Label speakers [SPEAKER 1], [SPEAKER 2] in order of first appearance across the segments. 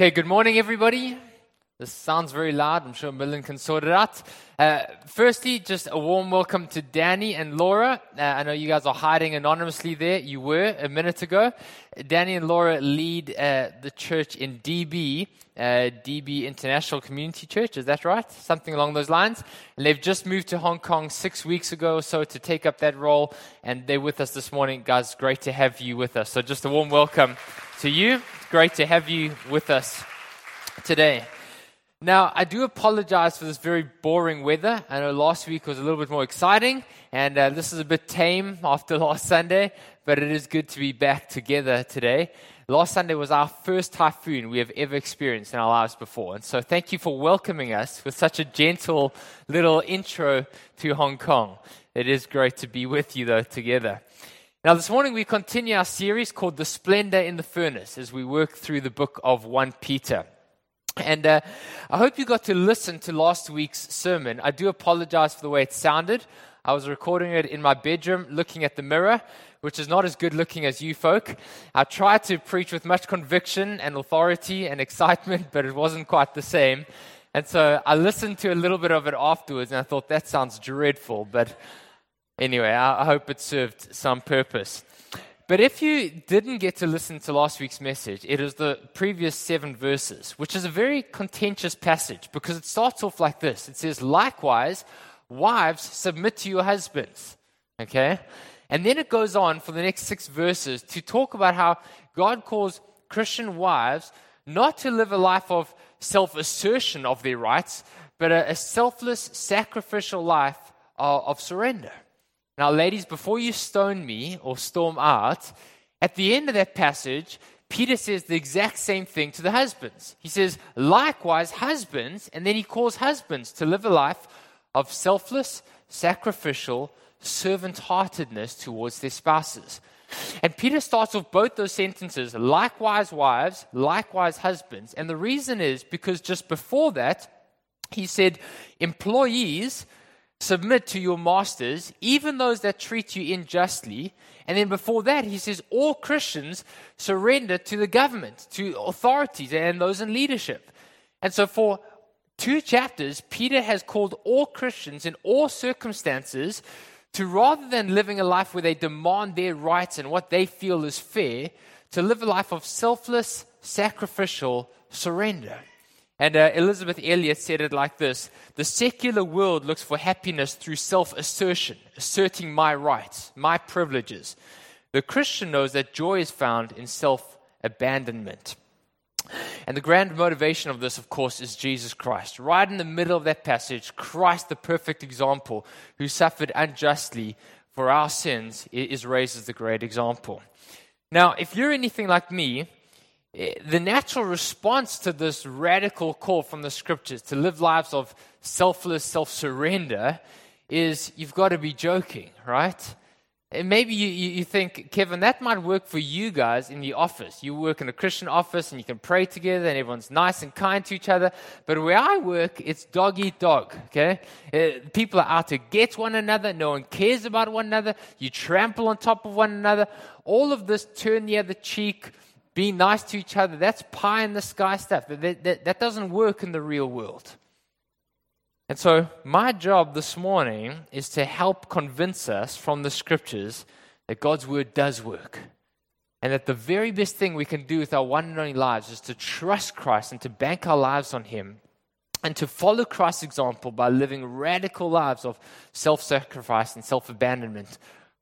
[SPEAKER 1] Okay, good morning, everybody. This sounds very loud. I'm sure Millen can sort it out. Uh, firstly, just a warm welcome to Danny and Laura. Uh, I know you guys are hiding anonymously there. You were a minute ago. Danny and Laura lead uh, the church in DB, uh, DB International Community Church. Is that right? Something along those lines. And they've just moved to Hong Kong six weeks ago or so to take up that role. And they're with us this morning. Guys, great to have you with us. So just a warm welcome to you great to have you with us today. Now, I do apologize for this very boring weather. I know last week was a little bit more exciting, and uh, this is a bit tame after last Sunday, but it is good to be back together today. Last Sunday was our first typhoon we have ever experienced in our lives before. And so, thank you for welcoming us with such a gentle little intro to Hong Kong. It is great to be with you, though, together. Now, this morning we continue our series called The Splendor in the Furnace as we work through the book of 1 Peter. And uh, I hope you got to listen to last week's sermon. I do apologize for the way it sounded. I was recording it in my bedroom looking at the mirror, which is not as good looking as you folk. I tried to preach with much conviction and authority and excitement, but it wasn't quite the same. And so I listened to a little bit of it afterwards and I thought that sounds dreadful, but Anyway, I, hope it served some purpose. But if you didn't get to listen to last week's message, it is the previous seven verses, which is a very contentious passage because it starts off like this It says, Likewise, wives, submit to your husbands. Okay? And then it goes on for the next six verses to talk about how God calls Christian wives not to live a life of self assertion of their rights, but a, selfless, sacrificial life of surrender. Now, ladies, before you stone me or storm out, at the end of that passage, Peter says the exact same thing to the husbands. He says, likewise, husbands, and then he calls husbands to live a life of selfless, sacrificial, servant heartedness towards their spouses. And Peter starts off both those sentences, likewise, wives, likewise, husbands. And the reason is because just before that, he said, employees submit to your masters, even those that treat you unjustly. And then before that, he says, all Christians surrender to the government, to authorities, and those in leadership. And so for two chapters, Peter has called all Christians in all circumstances to rather than living a life where they demand their rights and what they feel is fair, to live a life of selfless, sacrificial surrender. And uh, Elisabeth Elliot said it like this The secular world looks for happiness through self assertion, asserting my rights, my privileges. The Christian knows that joy is found in self abandonment. And the grand motivation of this, of course, is Jesus Christ. Right in the middle of that passage, Christ, the perfect example, who suffered unjustly for our sins, is raised as the great example. Now, if you're anything like me, the natural response to this radical call from the scriptures to live lives of selfless self surrender is you've got to be joking, right? And maybe you, you, think, Kevin, that might work for you guys in the office. You work in a Christian office and you can pray together and everyone's nice and kind to each other. But where I work, it's dog eat dog, okay? Uh, people are out to get one another. No one cares about one another. You trample on top of one another. All of this turn the other cheek being nice to each other, that's pie in the sky stuff. That, that, that doesn't work in the real world. And so, my job this morning is to help convince us from the scriptures that God's word does work. And that the very best thing we can do with our one and only lives is to trust Christ and to bank our lives on Him and to follow Christ's example by living radical lives of self sacrifice and self abandonment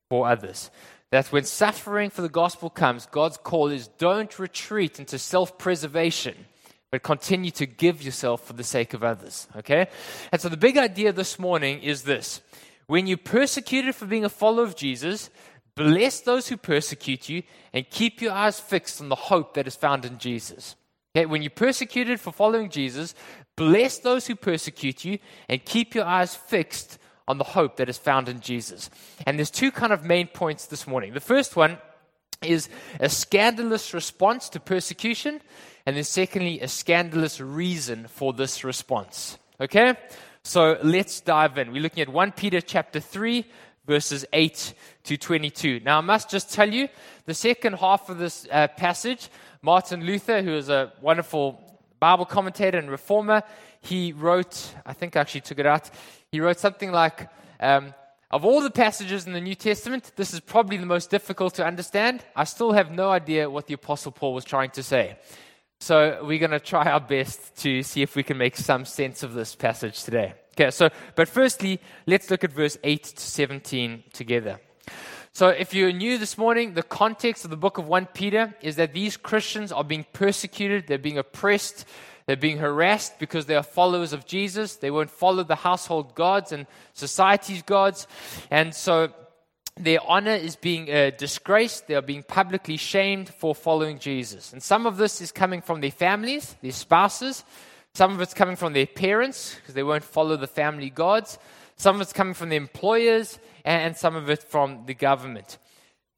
[SPEAKER 1] for others that when suffering for the gospel comes, God's call is don't retreat into self preservation, but continue to give yourself for the sake of others. Okay? And so the big idea this morning is this when you're persecuted for being a follower of Jesus, bless those who persecute you and keep your eyes fixed on the hope that is found in Jesus. Okay? When you're persecuted for following Jesus, bless those who persecute you and keep your eyes fixed on the hope that is found in Jesus. And there's two kind of main points this morning. The first one is a scandalous response to persecution, and then secondly, a scandalous reason for this response. Okay? So let's dive in. We're looking at 1 Peter chapter 3, verses 8 to 22. Now, I must just tell you, the second half of this uh, passage Martin Luther, who is a wonderful Bible commentator and reformer. He wrote, I think I actually took it out, he wrote something like, um, of all the passages in the New Testament, this is probably the most difficult to understand. I still have no idea what the Apostle Paul was trying to say. So we're going to try our best to see if we can make some sense of this passage today. Okay, so, but firstly, let's look at verse 8 to 17 together. So, if you're new this morning, the context of the book of 1 Peter is that these Christians are being persecuted, they're being oppressed, they're being harassed because they are followers of Jesus. They won't follow the household gods and society's gods. And so, their honor is being uh, disgraced. They are being publicly shamed for following Jesus. And some of this is coming from their families, their spouses. Some of it's coming from their parents because they won't follow the family gods. Some of it's coming from their employers and some of it from the government.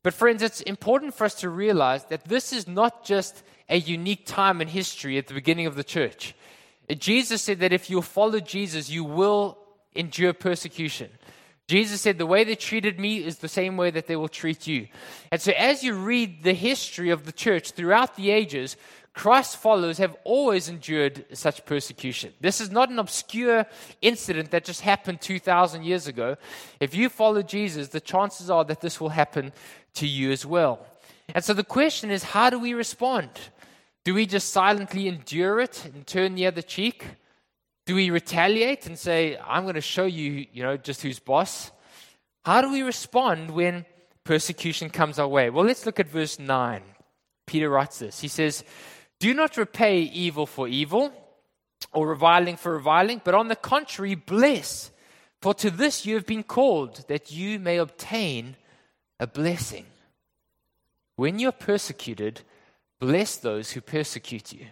[SPEAKER 1] But, friends, it's important for us to realize that this is not just a unique time in history at the beginning of the church. Uh, Jesus said that if you follow Jesus, you will endure persecution. Jesus said, The way they treated me is the same way that they will treat you. And so, as you read the history of the church throughout the ages, Christ's followers have always endured such persecution. This is not an obscure incident that just happened 2,000 years ago. If you follow Jesus, the chances are that this will happen to you as well. And so the question is how do we respond? Do we just silently endure it and turn the other cheek? Do we retaliate and say, I'm going to show you, you know, just who's boss? How do we respond when persecution comes our way? Well, let's look at verse 9. Peter writes this. He says, do not repay evil for evil or reviling for reviling, but on the contrary, bless. For to this you have been called, that you may obtain a blessing. When you're persecuted, bless those who persecute you.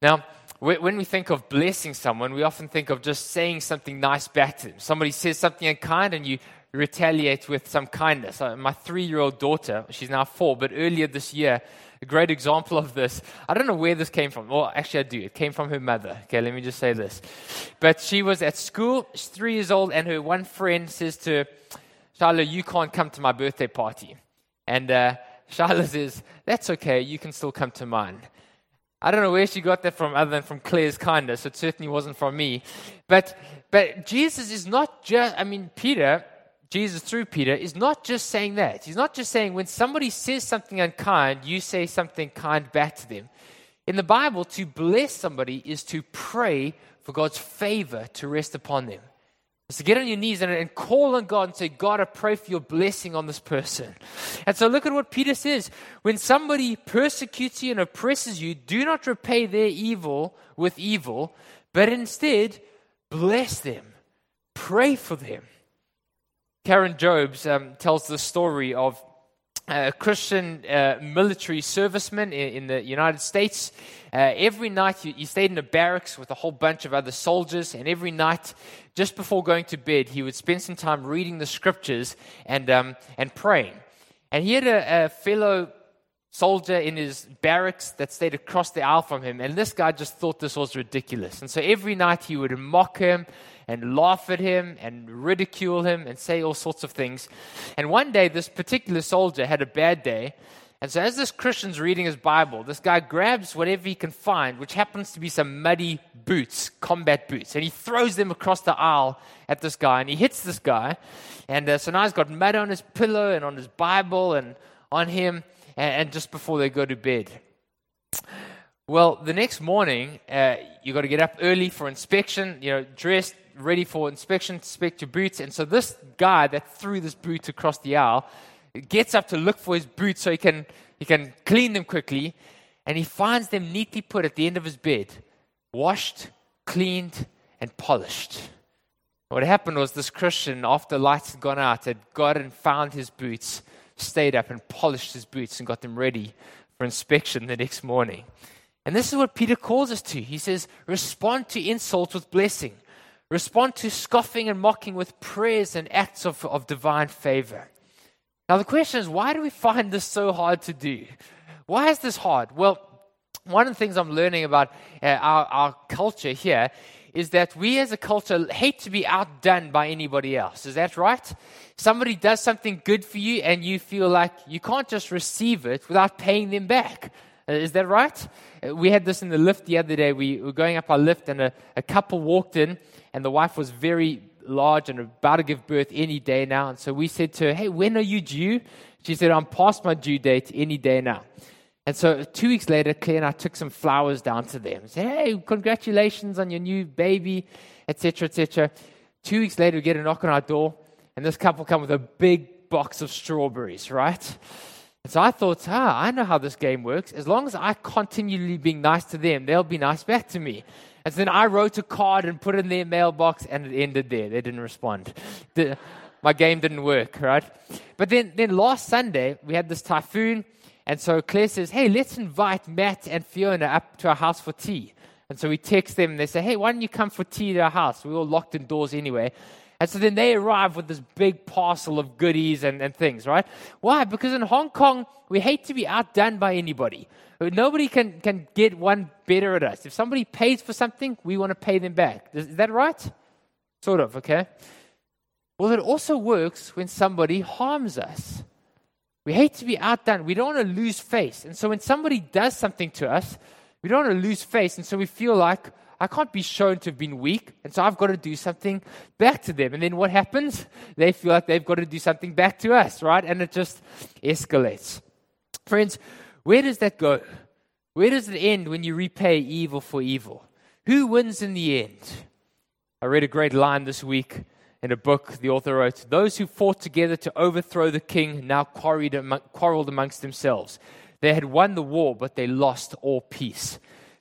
[SPEAKER 1] Now, when we think of blessing someone, we often think of just saying something nice back to them. Somebody says something unkind and you retaliate with some kindness. Uh, my three year old daughter, she's now four, but earlier this year, a great example of this. I don't know where this came from. Well, actually, I do. It came from her mother. Okay, let me just say this. But she was at school, she's three years old, and her one friend says to her, Shiloh, you can't come to my birthday party. And uh, Shiloh says, That's okay, you can still come to mine. I don't know where she got that from other than from Claire's kindness. So it certainly wasn't from me. But, but Jesus is not just, I mean, Peter Jesus through Peter is not just saying that. He's not just saying when somebody says something unkind, you say something kind back to them. In the Bible, to bless somebody is to pray for God's favor to rest upon them. It's to get on your knees and, and call on God and say, God, I pray for your blessing on this person. And so look at what Peter says. When somebody persecutes you and oppresses you, do not repay their evil with evil, but instead bless them, pray for them. Karen Jobes um, tells the story of a Christian uh, military serviceman in, in, the United States. Uh, every night, he, he stayed in a barracks with a whole bunch of other soldiers, and every night, just before going to bed, he would spend some time reading the scriptures and, um, and praying. And he had a, a fellow soldier in his barracks that stayed across the aisle from him, and this guy just thought this was ridiculous. And so every night he would mock him and laugh at him and ridicule him and say all sorts of things. And one day, this particular soldier had a bad day. And so, as this Christian's reading his Bible, this guy grabs whatever he can find, which happens to be some muddy boots, combat boots, and he throws them across the aisle at this guy. And he hits this guy. And uh, so now he's got mud on his pillow and on his Bible and on him, and, just before they go to bed. Well, the next morning, uh, you got to get up early for inspection, you know, dressed, ready for inspection, inspect your boots. And so this guy that threw this boot across the aisle gets up to look for his boots so he can, he can clean them quickly. And he finds them neatly put at the end of his bed, washed, cleaned, and polished. What happened was this Christian, after lights had gone out, had got and found his boots, stayed up and polished his boots and got them ready for inspection the next morning. And this is what Peter calls us to. He says, respond to insult with blessing. Respond to scoffing and mocking with prayers and acts of, of divine favor. Now, the question is, why do we find this so hard to do? Why is this hard? Well, one of the things I'm learning about uh, our, our culture here is that we as a culture hate to be outdone by anybody else. Is that right? Somebody does something good for you and you feel like you can't just receive it without paying them back. Uh, is that right? Uh, we had this in the lift the other day. We were going up our lift, and a, a couple walked in, and the wife was very large and about to give birth any day now. And so we said to her, Hey, when are you due? She said, I'm past my due date any day now. And so two weeks later, Claire and I took some flowers down to them. Said, Hey, congratulations on your new baby, etc., etc. Two weeks later, we get a knock on our door, and this couple come with a big box of strawberries, right? And so I thought, ah, I know how this game works. As long as I continually being nice to them, they'll be nice back to me. And so then I wrote a card and put it in their mailbox, and it ended there. They didn't respond. The, my game didn't work, right? But then, then last Sunday, we had this typhoon. And so Claire says, Hey, let's invite Matt and Fiona up to our house for tea. And so we text them and they say, Hey, why don't you come for tea to our house? We're all locked indoors anyway. And so then they arrive with this big parcel of goodies and, and things, right? Why? Because in Hong Kong, we hate to be outdone by anybody. Nobody can, can get one better at us. If somebody pays for something, we want to pay them back. Is, is that right? Sort of, okay? Well, it also works when somebody harms us. We hate to be outdone. We don't want to lose face. And so when somebody does something to us, we don't want to lose face. And so we feel like, I can't be shown to have been weak, and so I've got to do something back to them. And then what happens? They feel like they've got to do something back to us, right? And it just escalates. Friends, where does that go? Where does it end when you repay evil for evil? Who wins in the end? I read a great line this week in a book the author wrote Those who fought together to overthrow the king now quarreled amongst themselves. They had won the war, but they lost all peace.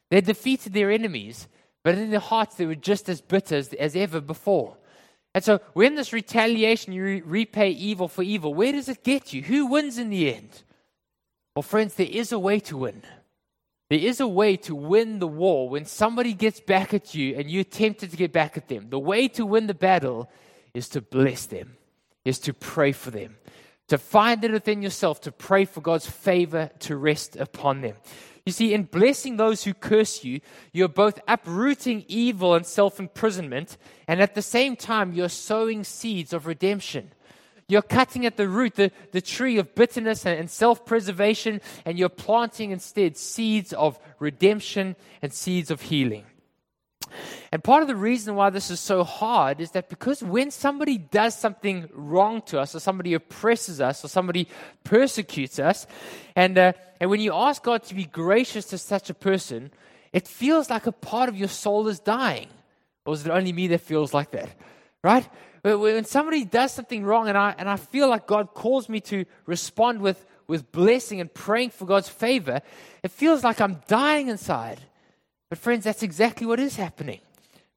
[SPEAKER 1] They defeated their enemies, but in their hearts, they were just as bitter as, as ever before. And so, when this retaliation, you re- repay evil for evil, where does it get you? Who wins in the end? Well, friends, there is a way to win. There is a way to win the war when somebody gets back at you and you're tempted to get back at them. The way to win the battle is to bless them, is to pray for them, to find it within yourself, to pray for God's favor to rest upon them. You see, in blessing those who curse you, you're both uprooting evil and self imprisonment, and at the same time, you're sowing seeds of redemption. You're cutting at the root the, the tree of bitterness and, and self preservation, and you're planting instead seeds of redemption and seeds of healing. And part of the reason why this is so hard is that because when somebody does something wrong to us, or somebody oppresses us, or somebody persecutes us, and, uh, and when you ask God to be gracious to such a person, it feels like a part of your soul is dying. Or is it only me that feels like that? Right? When somebody does something wrong and I, and I feel like God calls me to respond with, with blessing and praying for God's favor, it feels like I'm dying inside. But, friends, that's exactly what is happening.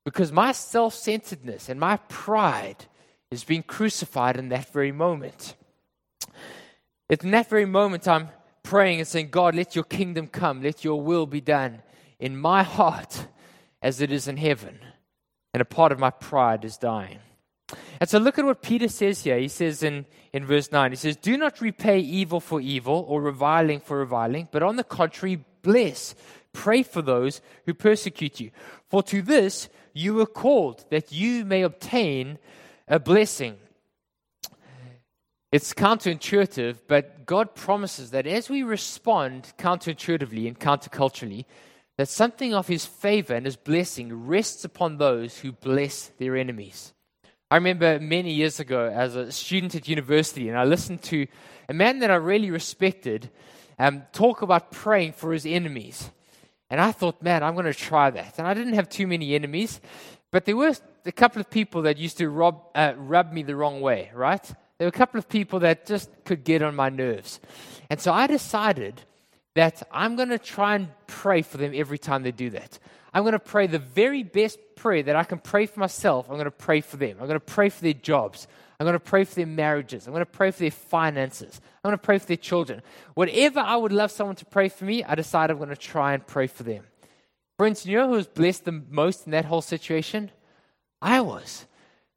[SPEAKER 1] Because my self centeredness and my pride is being crucified in that very moment. It's In that very moment, I'm praying and saying, God, let your kingdom come, let your will be done in my heart as it is in heaven. And a part of my pride is dying. And so look at what Peter says here. He says in, in verse 9, he says, Do not repay evil for evil or reviling for reviling, but on the contrary, bless Pray for those who persecute you. For to this you were called, that you may obtain a blessing. It's counterintuitive, but God promises that as we respond counterintuitively and counterculturally, that something of His favor and His blessing rests upon those who bless their enemies. I remember many years ago as a student at university, and I listened to a man that I really respected um, talk about praying for his enemies. And I thought, man, I'm going to try that. And I didn't have too many enemies, but there were a couple of people that used to rob, uh, rub me the wrong way, right? There were a couple of people that just could get on my nerves. And so I decided that I'm going to try and pray for them every time they do that. I'm going to pray the very best prayer that I can pray for myself. I'm going to pray for them. I'm going to pray for their jobs. I'm going to pray for their marriages. I'm going to pray for their finances. I'm going to pray for their children. Whatever I would love someone to pray for me, I decide I'm going to try and pray for them. Friends, you know who was blessed the most in that whole situation? I was.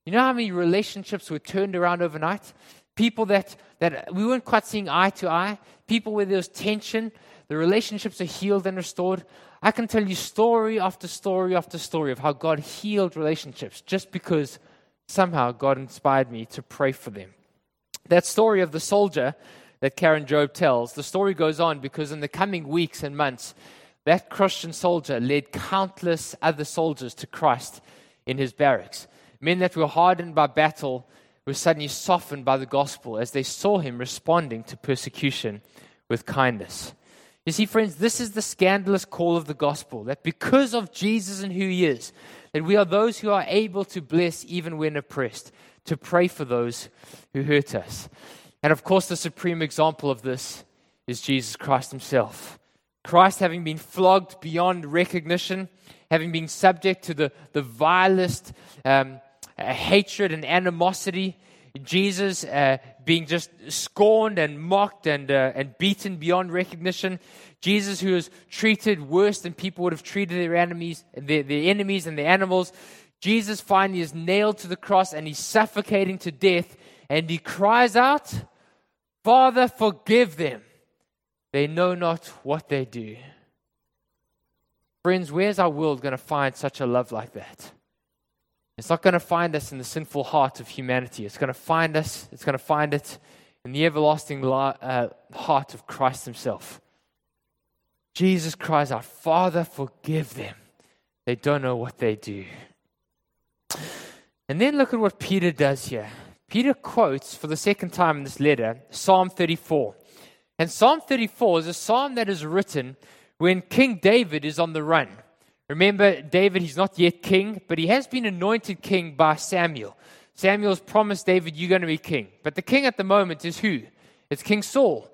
[SPEAKER 1] You know how many relationships were turned around overnight? People that, that we weren't quite seeing eye to eye, people where there was tension, the relationships are healed and restored. I can tell you story after story after story of how God healed relationships just because somehow God inspired me to pray for them. That story of the soldier that Karen Job tells, the story goes on because in the coming weeks and months, that Christian soldier led countless other soldiers to Christ in his barracks. Men that were hardened by battle were suddenly softened by the gospel as they saw him responding to persecution with kindness. You see, friends, this is the scandalous call of the gospel that because of Jesus and who he is, that we are those who are able to bless even when oppressed, to pray for those who hurt us. And of course, the supreme example of this is Jesus Christ himself. Christ, having been flogged beyond recognition, having been subject to the, the vilest um, uh, hatred and animosity, Jesus uh, being just scorned and mocked and, uh, and beaten beyond recognition. Jesus, who was treated worse than people would have treated their enemies, their, their enemies and their animals. Jesus finally is nailed to the cross and he's suffocating to death. And he cries out, Father, forgive them. They know not what they do. Friends, where's our world going to find such a love like that? It's not going to find us in the sinful heart of humanity. It's going to find us, it's going to find it in the everlasting uh, heart of Christ Himself. Jesus cries out, Father, forgive them. They don't know what they do. And then look at what Peter does here. Peter quotes for the second time in this letter Psalm 34. And Psalm 34 is a psalm that is written when King David is on the run. Remember, David, he's not yet king, but he has been anointed king by Samuel. Samuel's promised David, You're going to be king. But the king at the moment is who? It's King Saul.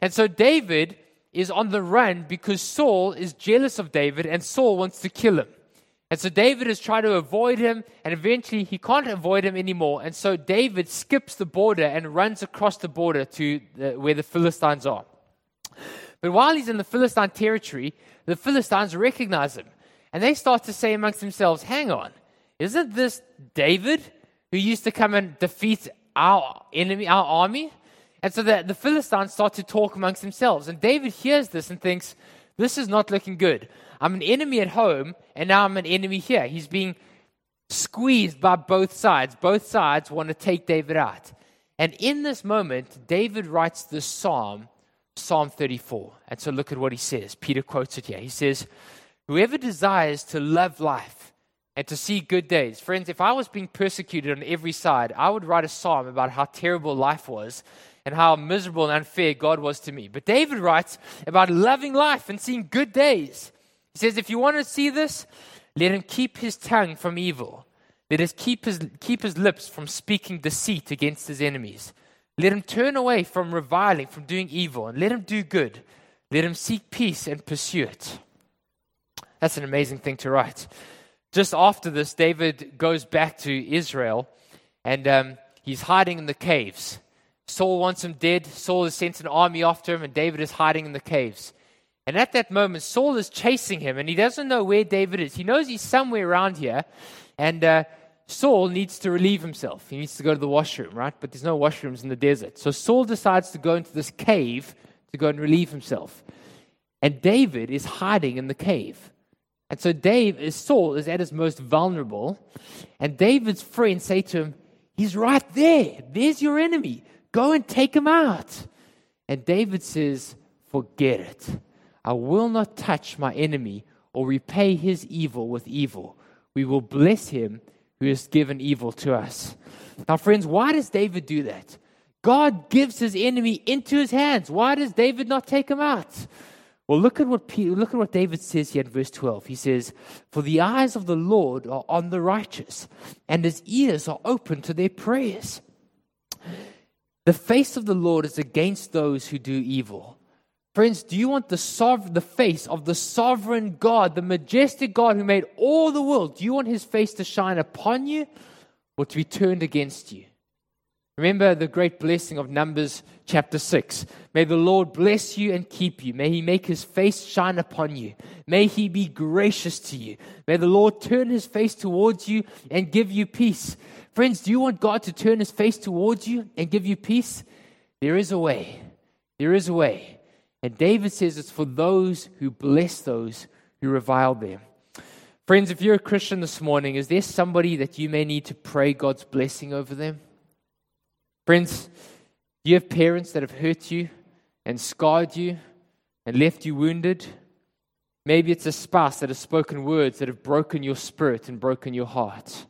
[SPEAKER 1] And so David is on the run because Saul is jealous of David and Saul wants to kill him. And so David is trying to avoid him, and eventually he can't avoid him anymore. And so David skips the border and runs across the border to the, where the Philistines are. But while he's in the Philistine territory, the Philistines recognize him. And they start to say amongst themselves, hang on, isn't this David who used to come and defeat our enemy, our army? And so the, the Philistines start to talk amongst themselves. And David hears this and thinks, this is not looking good. I'm an enemy at home, and now I'm an enemy here. He's being squeezed by both sides. Both sides want to take David out. And in this moment, David writes this psalm, Psalm 34. And so look at what he says. Peter quotes it here. He says, Whoever desires to love life and to see good days. Friends, if I was being persecuted on every side, I would write a psalm about how terrible life was and how miserable and unfair God was to me. But David writes about loving life and seeing good days. He says, if you want to see this, let him keep his tongue from evil. Let us keep his, keep his lips from speaking deceit against his enemies. Let him turn away from reviling, from doing evil, and let him do good. Let him seek peace and pursue it. That's an amazing thing to write. Just after this, David goes back to Israel and um, he's hiding in the caves. Saul wants him dead. Saul has sent an army after him, and David is hiding in the caves. And at that moment, Saul is chasing him, and he doesn't know where David is. He knows he's somewhere around here, and uh, Saul needs to relieve himself. He needs to go to the washroom, right? But there's no washrooms in the desert. So Saul decides to go into this cave to go and relieve himself. And David is hiding in the cave. And so Dave Saul is at his most vulnerable, and David's friends say to him, He's right there. There's your enemy. Go and take him out. And David says, Forget it. I will not touch my enemy or repay his evil with evil. We will bless him who has given evil to us. Now, friends, why does David do that? God gives his enemy into his hands. Why does David not take him out? Well, look at what Peter, look at what David says here in verse 12. He says, "For the eyes of the Lord are on the righteous, and his ears are open to their prayers." The face of the Lord is against those who do evil. Friends, do you want the, sov- the face of the sovereign God, the majestic God who made all the world? Do you want his face to shine upon you or to be turned against you? Remember the great blessing of Numbers chapter 6. May the Lord bless you and keep you. May he make his face shine upon you. May he be gracious to you. May the Lord turn his face towards you and give you peace. Friends, do you want God to turn his face towards you and give you peace? There is a way. There is a way. And David says it's for those who bless those who revile them. Friends, if you're a Christian this morning, is there somebody that you may need to pray God's blessing over them? Friends, you have parents that have hurt you. and scarred you and left you wounded. Maybe it's a spouse that has spoken words that have broken your spirit and broken your heart.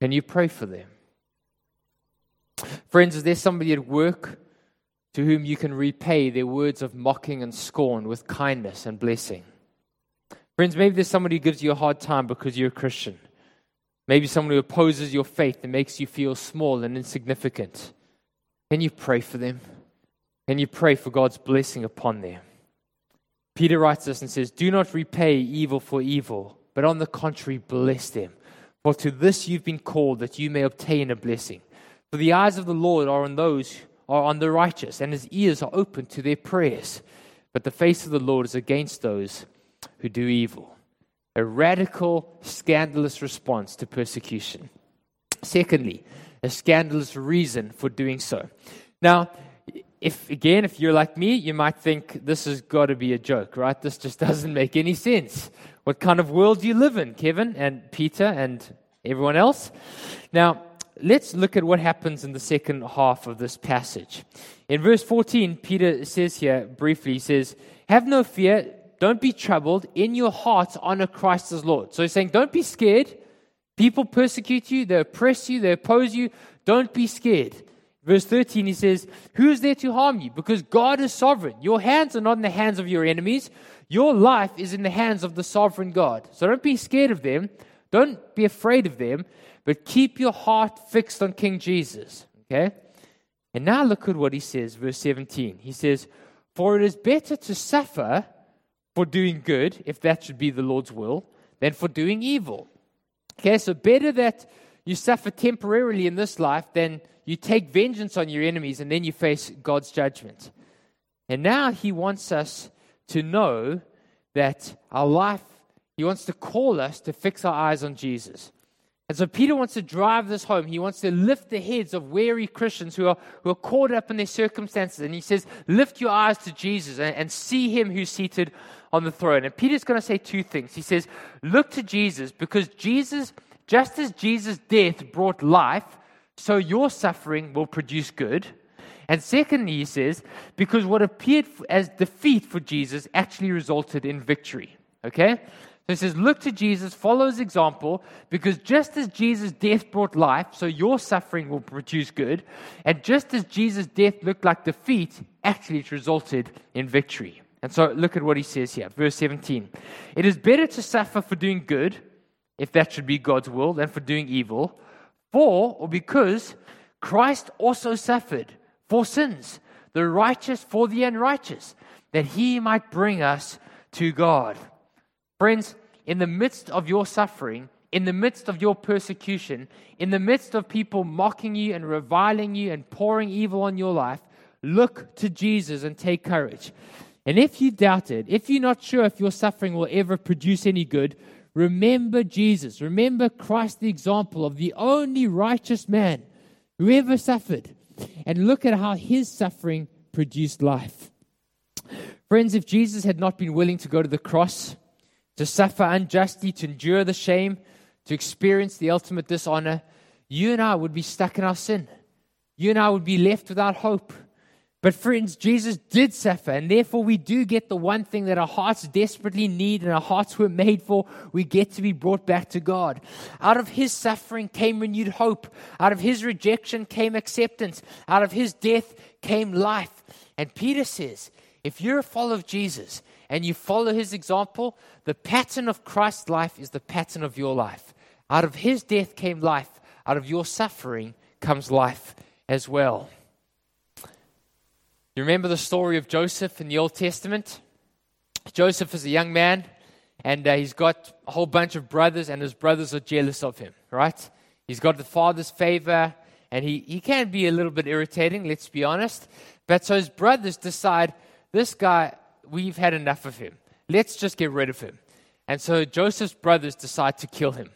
[SPEAKER 1] Can you pray for them? Friends, is there somebody at work to whom you can repay their words of mocking and scorn with kindness and blessing? Friends, maybe there's somebody who gives you a hard time because you're a Christian. Maybe someone who opposes your faith and makes you feel small and insignificant. Can you pray for them? Can you pray for God's blessing upon them? Peter writes this and says, Do not repay evil for evil, but on the contrary, bless them. For to this you've been called, that you may obtain a blessing. For the eyes of the Lord are on those are on the righteous, and his ears are open to their prayers. But the face of the Lord is against those who do evil. A radical, scandalous response to persecution. Secondly, a scandalous reason for doing so. Now, if again, if you're like me, you might think this has got to be a joke, right? This just doesn't make any sense. What kind of world do you live in, Kevin and Peter and everyone else? Now, let's look at what happens in the second half of this passage. In verse 14, Peter says here briefly, he says, Have no fear, don't be troubled, in your hearts honor Christ as Lord. So he's saying, Don't be scared. People persecute you, they oppress you, they oppose you. Don't be scared. Verse 13, he says, Who is there to harm you? Because God is sovereign. Your hands are not in the hands of your enemies. Your life is in the hands of the sovereign God. So don't be scared of them. Don't be afraid of them, but keep your heart fixed on King Jesus. Okay? And now look at what he says, verse 17. He says, For it is better to suffer for doing good, if that should be the Lord's will, than for doing evil. Okay, so better that you suffer temporarily in this life than you take vengeance on your enemies and then you face God's judgment. And now he wants us to know that our life, he wants to call us to fix our eyes on Jesus. And so Peter wants to drive this home. He wants to lift the heads of weary Christians who are, who are caught up in their circumstances. And he says, Lift your eyes to Jesus and, and see him who's seated on the throne. And Peter's going to say two things. He says, Look to Jesus because Jesus, just as Jesus' death brought life, so your suffering will produce good. And secondly, he says, because what appeared as defeat for Jesus actually resulted in victory. Okay? So he says, look to Jesus, follow his example, because just as Jesus' death brought life, so your suffering will produce good. And just as Jesus' death looked like defeat, actually it resulted in victory. And so look at what he says here, verse 17. It is better to suffer for doing good, if that should be God's will, than for doing evil. For, or because, Christ also suffered for sins, the righteous for the unrighteous, that he might bring us to God. Friends, in the midst of your suffering, in the midst of your persecution, in the midst of people mocking you and reviling you and pouring evil on your life, look to Jesus and take courage. And if you doubt it, if you're not sure if your suffering will ever produce any good, Remember Jesus. Remember Christ, the example of the only righteous man who ever suffered. And look at how his suffering produced life. Friends, if Jesus had not been willing to go to the cross, to suffer unjustly, to endure the shame, to experience the ultimate dishonor, you and I would be stuck in our sin. You and I would be left without hope. But, friends, Jesus did suffer, and therefore we do get the one thing that our hearts desperately need and our hearts were made for. We get to be brought back to God. Out of his suffering came renewed hope. Out of his rejection came acceptance. Out of his death came life. And Peter says, if you're a follower of Jesus and you follow his example, the pattern of Christ's life is the pattern of your life. Out of his death came life. Out of your suffering comes life as well. You remember the story of Joseph in the Old Testament? Joseph is a young man, and uh, he's got a whole bunch of brothers, and his brothers are jealous of him, right? He's got the father's favor, and he, he can be a little bit irritating, let's be honest. But so his brothers decide, this guy, we've had enough of him. Let's just get rid of him. And so Joseph's brothers decide to kill him.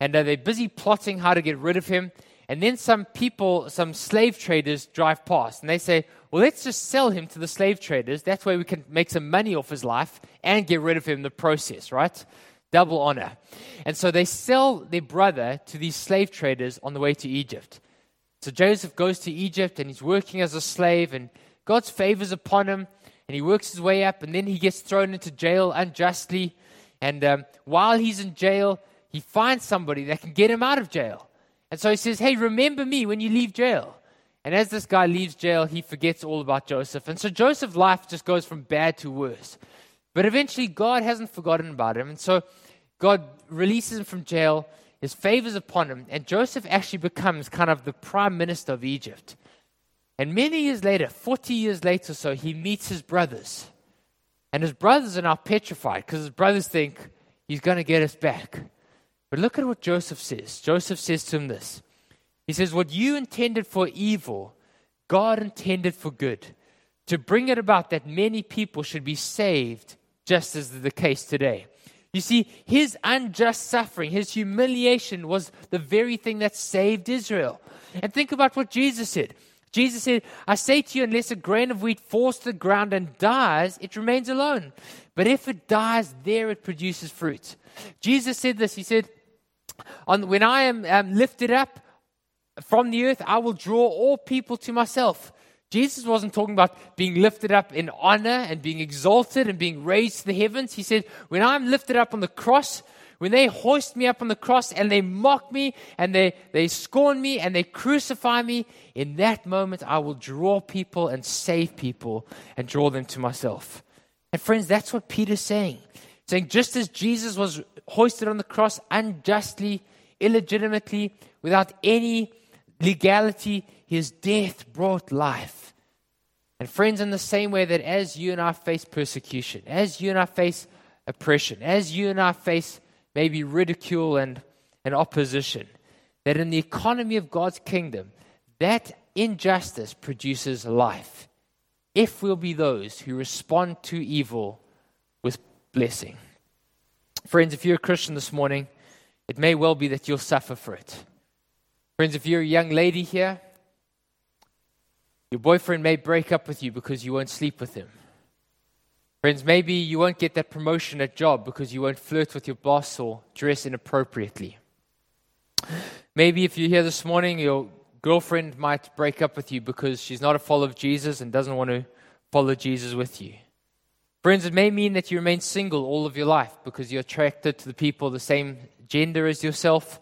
[SPEAKER 1] And uh, they're busy plotting how to get rid of him. And then some people, some slave traders drive past and they say, well, let's just sell him to the slave traders. That way we can make some money off his life and get rid of him in the process, right? Double honor. And so they sell their brother to these slave traders on the way to Egypt. So Joseph goes to Egypt and he's working as a slave and God's favors upon him, and he works his way up, and then he gets thrown into jail unjustly. And um, while he's in jail, he finds somebody that can get him out of jail. And so he says, Hey, remember me when you leave jail. And as this guy leaves jail, he forgets all about Joseph. And so Joseph's life just goes from bad to worse. But eventually, God hasn't forgotten about him. And so God releases him from jail, his favors upon him, and Joseph actually becomes kind of the prime minister of Egypt. And many years later, 40 years later so, he meets his brothers. And his brothers are now petrified because his brothers think he's going to get us back. But look at what Joseph says. Joseph says to him this He says, What you intended for evil, God intended for good, to bring it about that many people should be saved, just as is the case today. You see, his unjust suffering, his humiliation was the very thing that saved Israel. And think about what Jesus said. Jesus said, I say to you, unless a grain of wheat falls to the ground and dies, it remains alone. But if it dies, there it produces fruit. Jesus said this. He said, When I am um, lifted up from the earth, I will draw all people to myself. Jesus wasn't talking about being lifted up in honor and being exalted and being raised to the heavens. He said, When I'm lifted up on the cross, when they hoist me up on the cross and they mock me and they, they scorn me and they crucify me, in that moment I will draw people and save people and draw them to myself. And friends, that's what Peter's saying. Saying, just as Jesus was hoisted on the cross unjustly, illegitimately, without any legality, his death brought life. And friends, in the same way that as you and I face persecution, as you and I face oppression, as you and I face maybe ridicule and, and opposition. That in the economy of God's kingdom, that injustice produces life. If we'll be those who respond to evil with blessing. Friends, if you're a Christian this morning, it may well be that you'll suffer for it. Friends, if you're a young lady here, your boyfriend may break up with you because you won't sleep with him. Friends, maybe you won't get that promotion at job because you won't flirt with your boss or dress inappropriately. Maybe if you're here this morning, your girlfriend might break up with you because she's not a follower of Jesus and doesn't want to follow Jesus with you. Friends, it may mean that you remain single all of your life because you're attracted to the people the same gender as yourself,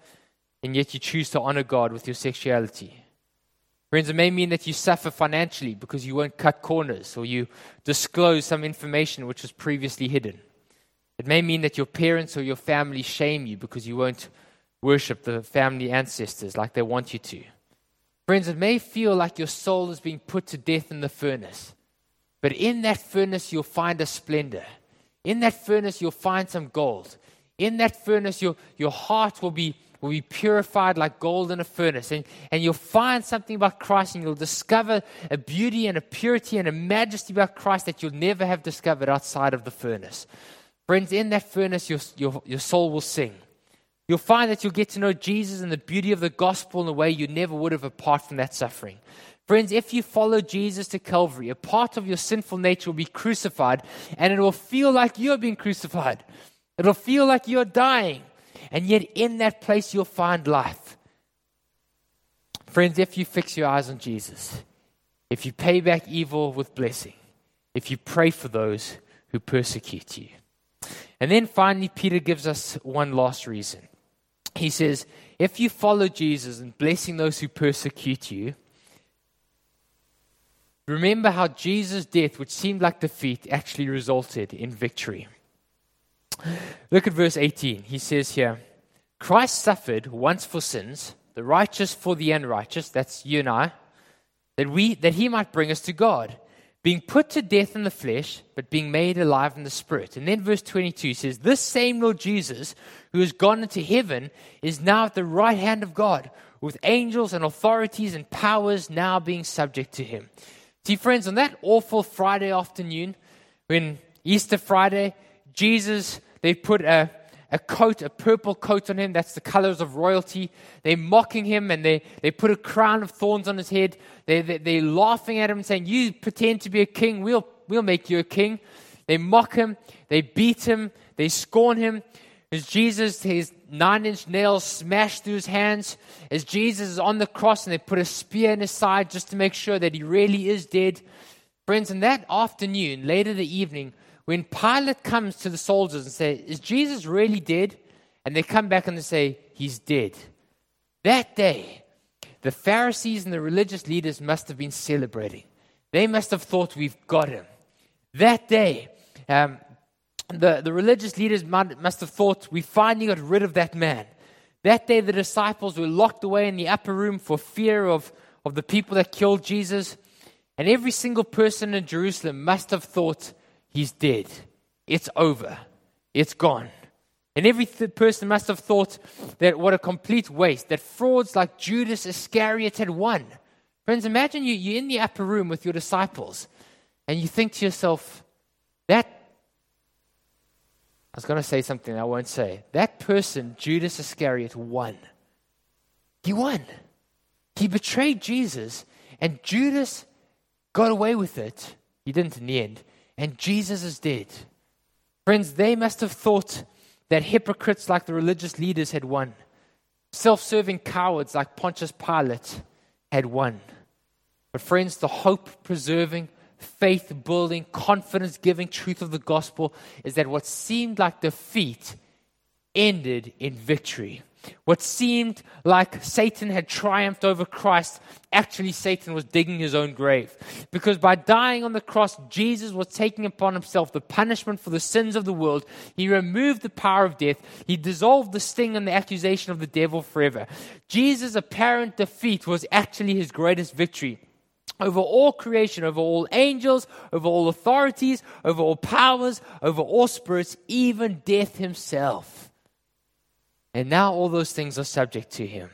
[SPEAKER 1] and yet you choose to honor God with your sexuality. Friends, it may mean that you suffer financially because you won't cut corners or you disclose some information which was previously hidden. It may mean that your parents or your family shame you because you won't worship the family ancestors like they want you to. Friends, it may feel like your soul is being put to death in the furnace, but in that furnace you'll find a splendor. In that furnace you'll find some gold. In that furnace your, your heart will be will be purified like gold in a furnace. And, and you'll find something about Christ and you'll discover a beauty and a purity and a majesty about Christ that you'll never have discovered outside of the furnace. Friends, in that furnace, your, your, your soul will sing. You'll find that you'll get to know Jesus and the beauty of the gospel in a way you never would have apart from that suffering. Friends, if you follow Jesus to Calvary, a part of your sinful nature will be crucified, and it will feel like you're being crucified. It'll feel like you're dying. And yet, in that place, you'll find life. Friends, if you fix your eyes on Jesus, if you pay back evil with blessing, if you pray for those who persecute you. And then finally, Peter gives us one last reason. He says, if you follow Jesus and blessing those who persecute you, remember how Jesus' death, which seemed like defeat, actually resulted in victory. Look at verse 18. He says here Christ suffered once for sins, the righteous for the unrighteous, that's you and I, that, we, that he might bring us to God, being put to death in the flesh, but being made alive in the spirit. And then verse 22 says, This same Lord Jesus, who has gone into heaven, is now at the right hand of God, with angels and authorities and powers now being subject to him. See, friends, on that awful Friday afternoon, when Easter Friday, Jesus they put a, a coat, a purple coat on him. That's the colors of royalty. They're mocking him and they, they put a crown of thorns on his head. They, they, they're laughing at him and saying, You pretend to be a king, we'll, we'll make you a king. They mock him, they beat him, they scorn him. As Jesus, his nine inch nails smashed through his hands, as Jesus is on the cross and they put a spear in his side just to make sure that he really is dead. Friends, in that afternoon, later the evening, when Pilate comes to the soldiers and says, Is Jesus really dead? And they come back and they say, He's dead. That day, the Pharisees and the religious leaders must have been celebrating. They must have thought, We've got him. That day, um, the, the religious leaders must have thought, We finally got rid of that man. That day, the disciples were locked away in the upper room for fear of, of the people that killed Jesus. And every single person in Jerusalem must have thought, He's dead. It's over. It's gone. And every th- person must have thought that what a complete waste, that frauds like Judas Iscariot had won. Friends, imagine you, you're in the upper room with your disciples and you think to yourself, that, I was going to say something I won't say. That person, Judas Iscariot, won. He won. He betrayed Jesus, and Judas got away with it. He didn't in the end. And Jesus is dead. Friends, they must have thought that hypocrites like the religious leaders had won. Self serving cowards like Pontius Pilate had won. But, friends, the hope preserving, faith building, confidence giving truth of the gospel is that what seemed like defeat ended in victory. What seemed like Satan had triumphed over Christ, actually, Satan was digging his own grave. Because by dying on the cross, Jesus was taking upon himself the punishment for the sins of the world. He removed the power of death, he dissolved the sting and the accusation of the devil forever. Jesus' apparent defeat was actually his greatest victory over all creation, over all angels, over all authorities, over all powers, over all spirits, even death himself. And now all those things are subject to him.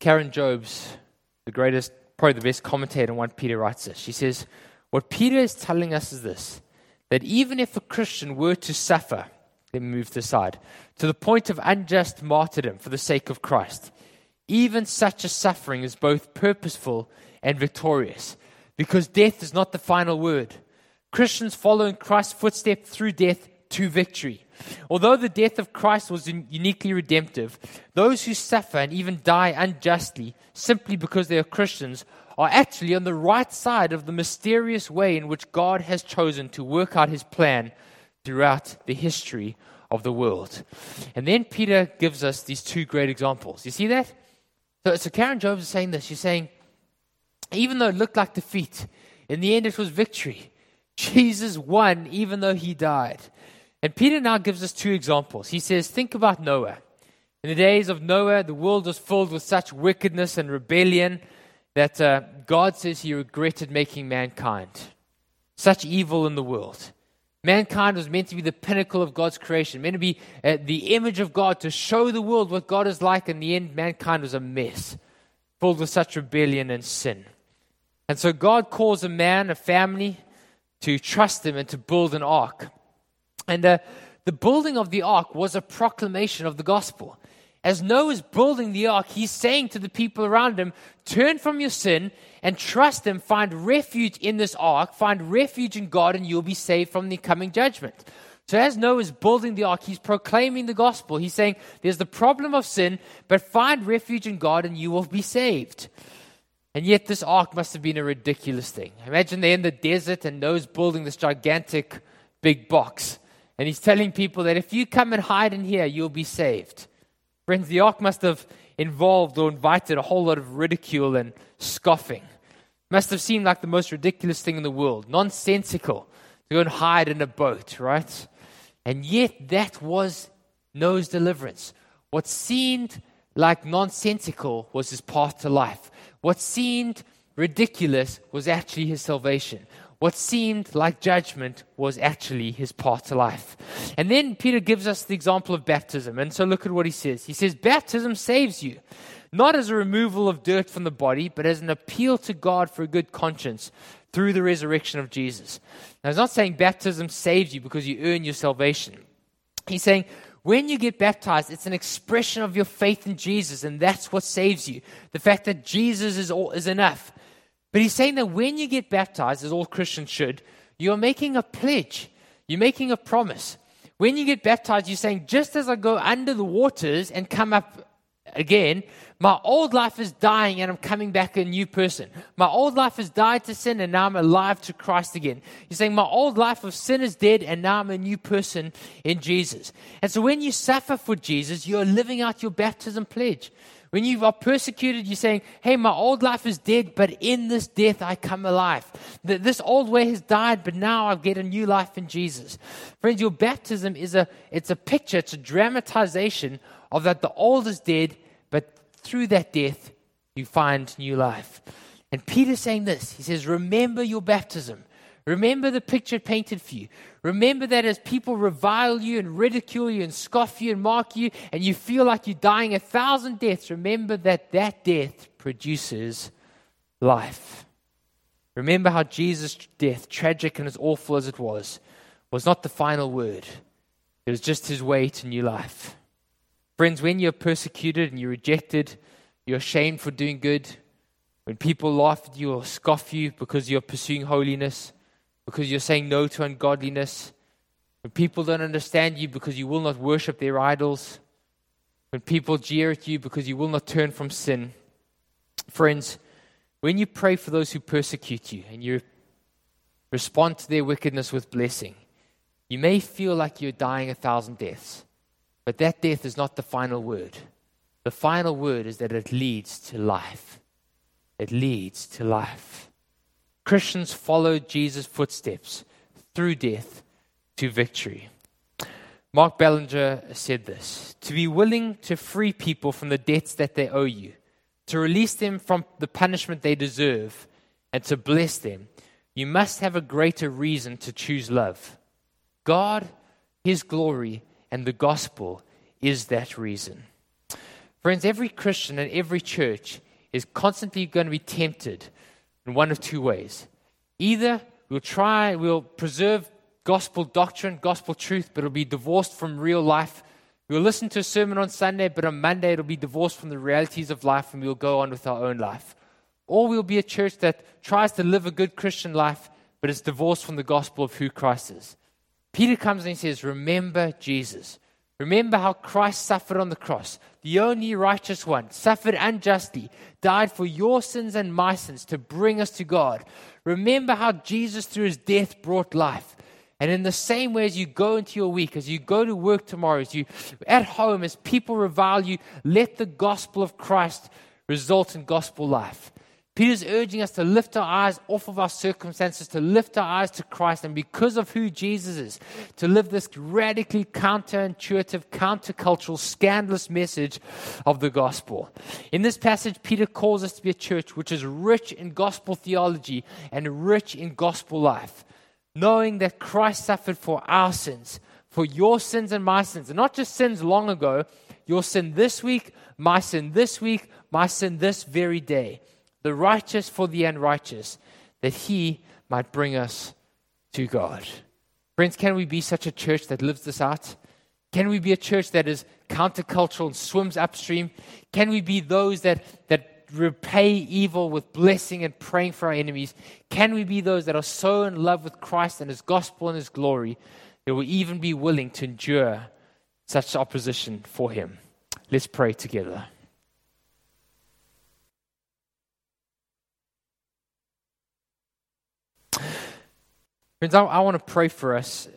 [SPEAKER 1] Karen Jobes, the greatest, probably the best commentator on 1 Peter, writes this. She says, What Peter is telling us is this that even if a Christian were to suffer, let me move this aside, to the point of unjust martyrdom for the sake of Christ, even such a suffering is both purposeful and victorious, because death is not the final word. Christians following Christ's footsteps through death to victory. Although the death of Christ was uniquely redemptive, those who suffer and even die unjustly simply because they are Christians are actually on the right side of the mysterious way in which God has chosen to work out his plan throughout the history of the world. And then Peter gives us these two great examples. You see that? So, so Karen Jobes is saying this. She's saying, even though it looked like defeat, in the end it was victory. Jesus won even though he died. And Peter now gives us two examples. He says, Think about Noah. In the days of Noah, the world was filled with such wickedness and rebellion that uh, God says he regretted making mankind. Such evil in the world. Mankind was meant to be the pinnacle of God's creation, meant to be uh, the image of God, to show the world what God is like. In the end, mankind was a mess, filled with such rebellion and sin. And so God calls a man, a family, to trust him and to build an ark. And uh, the building of the ark was a proclamation of the gospel. As Noah's building the ark, he's saying to the people around him, Turn from your sin and trust him. Find refuge in this ark. Find refuge in God, and you'll be saved from the coming judgment. So, as Noah's building the ark, he's proclaiming the gospel. He's saying, There's the problem of sin, but find refuge in God, and you will be saved. And yet, this ark must have been a ridiculous thing. Imagine they're in the desert, and Noah's building this gigantic big box. And he's telling people that if you come and hide in here, you'll be saved. Friends, the ark must have involved or invited a whole lot of ridicule and scoffing. Must have seemed like the most ridiculous thing in the world, nonsensical to go and hide in a boat, right? And yet, that was Noah's deliverance. What seemed like nonsensical was his path to life. What seemed ridiculous was actually his salvation what seemed like judgment was actually his path to life. And then Peter gives us the example of baptism. And so look at what he says. He says, Baptism saves you, not as a removal of dirt from the body, but as an appeal to God for a good conscience through the resurrection of Jesus. Now, he's not saying baptism saves you because you earn your salvation. He's saying, when you get baptized, it's an expression of your faith in Jesus, and that's what saves you. The fact that Jesus is, all, is enough. But he's saying that when you get baptized, as all Christians should, you're making a pledge, you're making a promise. When you get baptized, you're saying, just as I go under the waters and come up again, my old life is dying and I'm coming back a new person. My old life has died to sin and now I'm alive to Christ again. You're saying my old life of sin is dead and now I'm a new person in Jesus. And so when you suffer for Jesus, you're living out your baptism pledge. When you are persecuted, you're saying, Hey, my old life is dead, but in this death I come alive. This old way has died, but now I get a new life in Jesus. Friends, your baptism is a, it's a picture, it's a dramatization of that the old is dead, but through that death, you find new life. And Peter's saying this He says, Remember your baptism. Remember the picture painted for you. Remember that as people revile you and ridicule you and scoff you and mock you, and you feel like you're dying a thousand deaths, remember that that death produces life. Remember how Jesus' death, tragic and as awful as it was, was not the final word, it was just his way to new life. Friends, when you're persecuted and you're rejected, you're ashamed for doing good, when people laugh at you or scoff you because you're pursuing holiness, because you're saying no to ungodliness, when people don't understand you because you will not worship their idols, when people jeer at you because you will not turn from sin. Friends, when you pray for those who persecute you and you respond to their wickedness with blessing, you may feel like you're dying a thousand deaths, but that death is not the final word. The final word is that it leads to life. It leads to life. Christians followed Jesus' footsteps through death to victory. Mark Bellinger said this To be willing to free people from the debts that they owe you, to release them from the punishment they deserve, and to bless them, you must have a greater reason to choose love. God, His glory, and the gospel is that reason. Friends, every Christian and every church is constantly going to be tempted in one of two ways. Either we'll try, we'll preserve gospel doctrine, gospel truth, but it'll be divorced from real life. We'll listen to a sermon on Sunday, but on Monday it'll be divorced from the realities of life and we'll go on with our own life. Or we'll be a church that tries to live a good Christian life, but is divorced from the gospel of who Christ is. Peter comes and he says, Remember Jesus. Remember how Christ suffered on the cross. The only righteous one suffered unjustly, died for your sins and my sins to bring us to God. Remember how Jesus, through his death, brought life. And in the same way as you go into your week, as you go to work tomorrow, as you at home, as people revile you, let the gospel of Christ result in gospel life. Peter's urging us to lift our eyes off of our circumstances, to lift our eyes to Christ, and because of who Jesus is, to live this radically counterintuitive, countercultural, scandalous message of the gospel. In this passage, Peter calls us to be a church which is rich in gospel theology and rich in gospel life, knowing that Christ suffered for our sins, for your sins and my sins, and not just sins long ago, your sin this week, my sin this week, my sin this very day the righteous for the unrighteous, that he might bring us to God. Friends, can we be such a church that lives this out? Can we be a church that is countercultural and swims upstream? Can we be those that, that repay evil with blessing and praying for our enemies? Can we be those that are so in love with Christ and His gospel and His glory that we'll even be willing to endure such opposition for Him? Let's pray together. Friends, I, I want to pray for us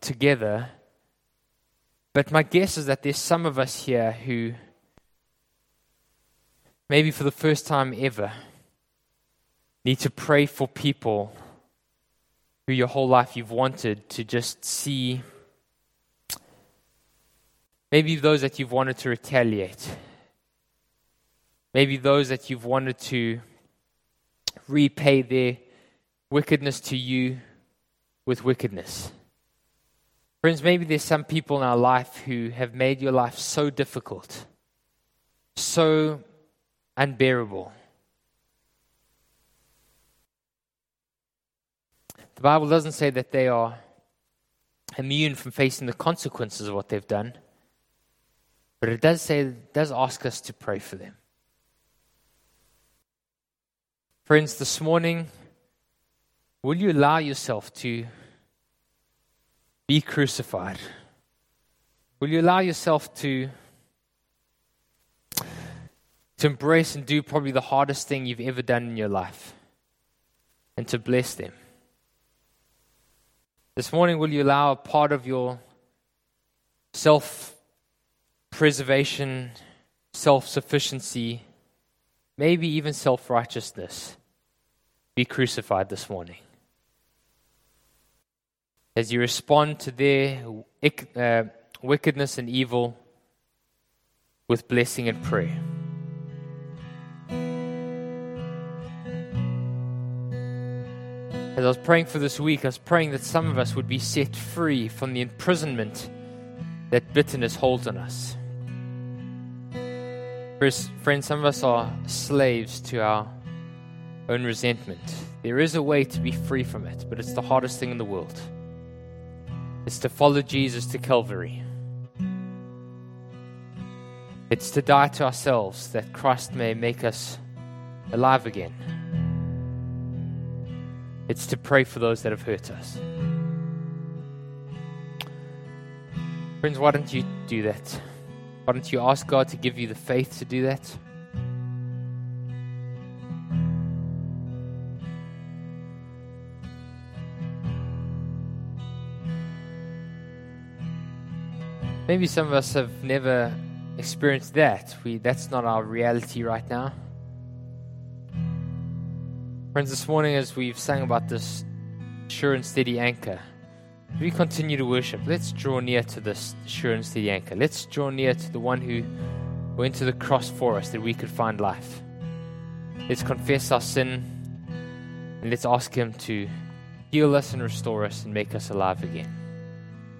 [SPEAKER 1] together. But my guess is that there's some of us here who, maybe for the first time ever, need to pray for people who your whole life you've wanted to just see. Maybe those that you've wanted to retaliate. Maybe those that you've wanted to repay their wickedness to you with wickedness. Friends, maybe there's some people in our life who have made your life so difficult, so unbearable. The Bible doesn't say that they are immune from facing the consequences of what they've done, but it does say, it does ask us to pray for them. Friends, this morning, Will you allow yourself to be crucified? Will you allow yourself to to embrace and do probably the hardest thing you've ever done in your life and to bless them. This morning, will you allow a part of your self preservation, self sufficiency, maybe even self righteousness be crucified this morning? As you respond to their uh, wickedness and evil with blessing and prayer. As I was praying for this week, I was praying that some of us would be set free from the imprisonment that bitterness holds on us. Friends, some of us are slaves to our own resentment. There is a way to be free from it, but it's the hardest thing in the world. It's to follow Jesus to Calvary. It's to die to ourselves that Christ may make us alive again. It's to pray for those that have hurt us. Friends, why don't you do that? Why don't you ask God to give you the faith to do that? Maybe some of us have never experienced that. We, that's not our reality right now. Friends, this morning as we've sang about this sure and steady anchor, we continue to worship. Let's draw near to this sure and steady anchor. Let's draw near to the one who went to the cross for us that we could find life. Let's confess our sin and let's ask Him to heal us and restore us and make us alive again.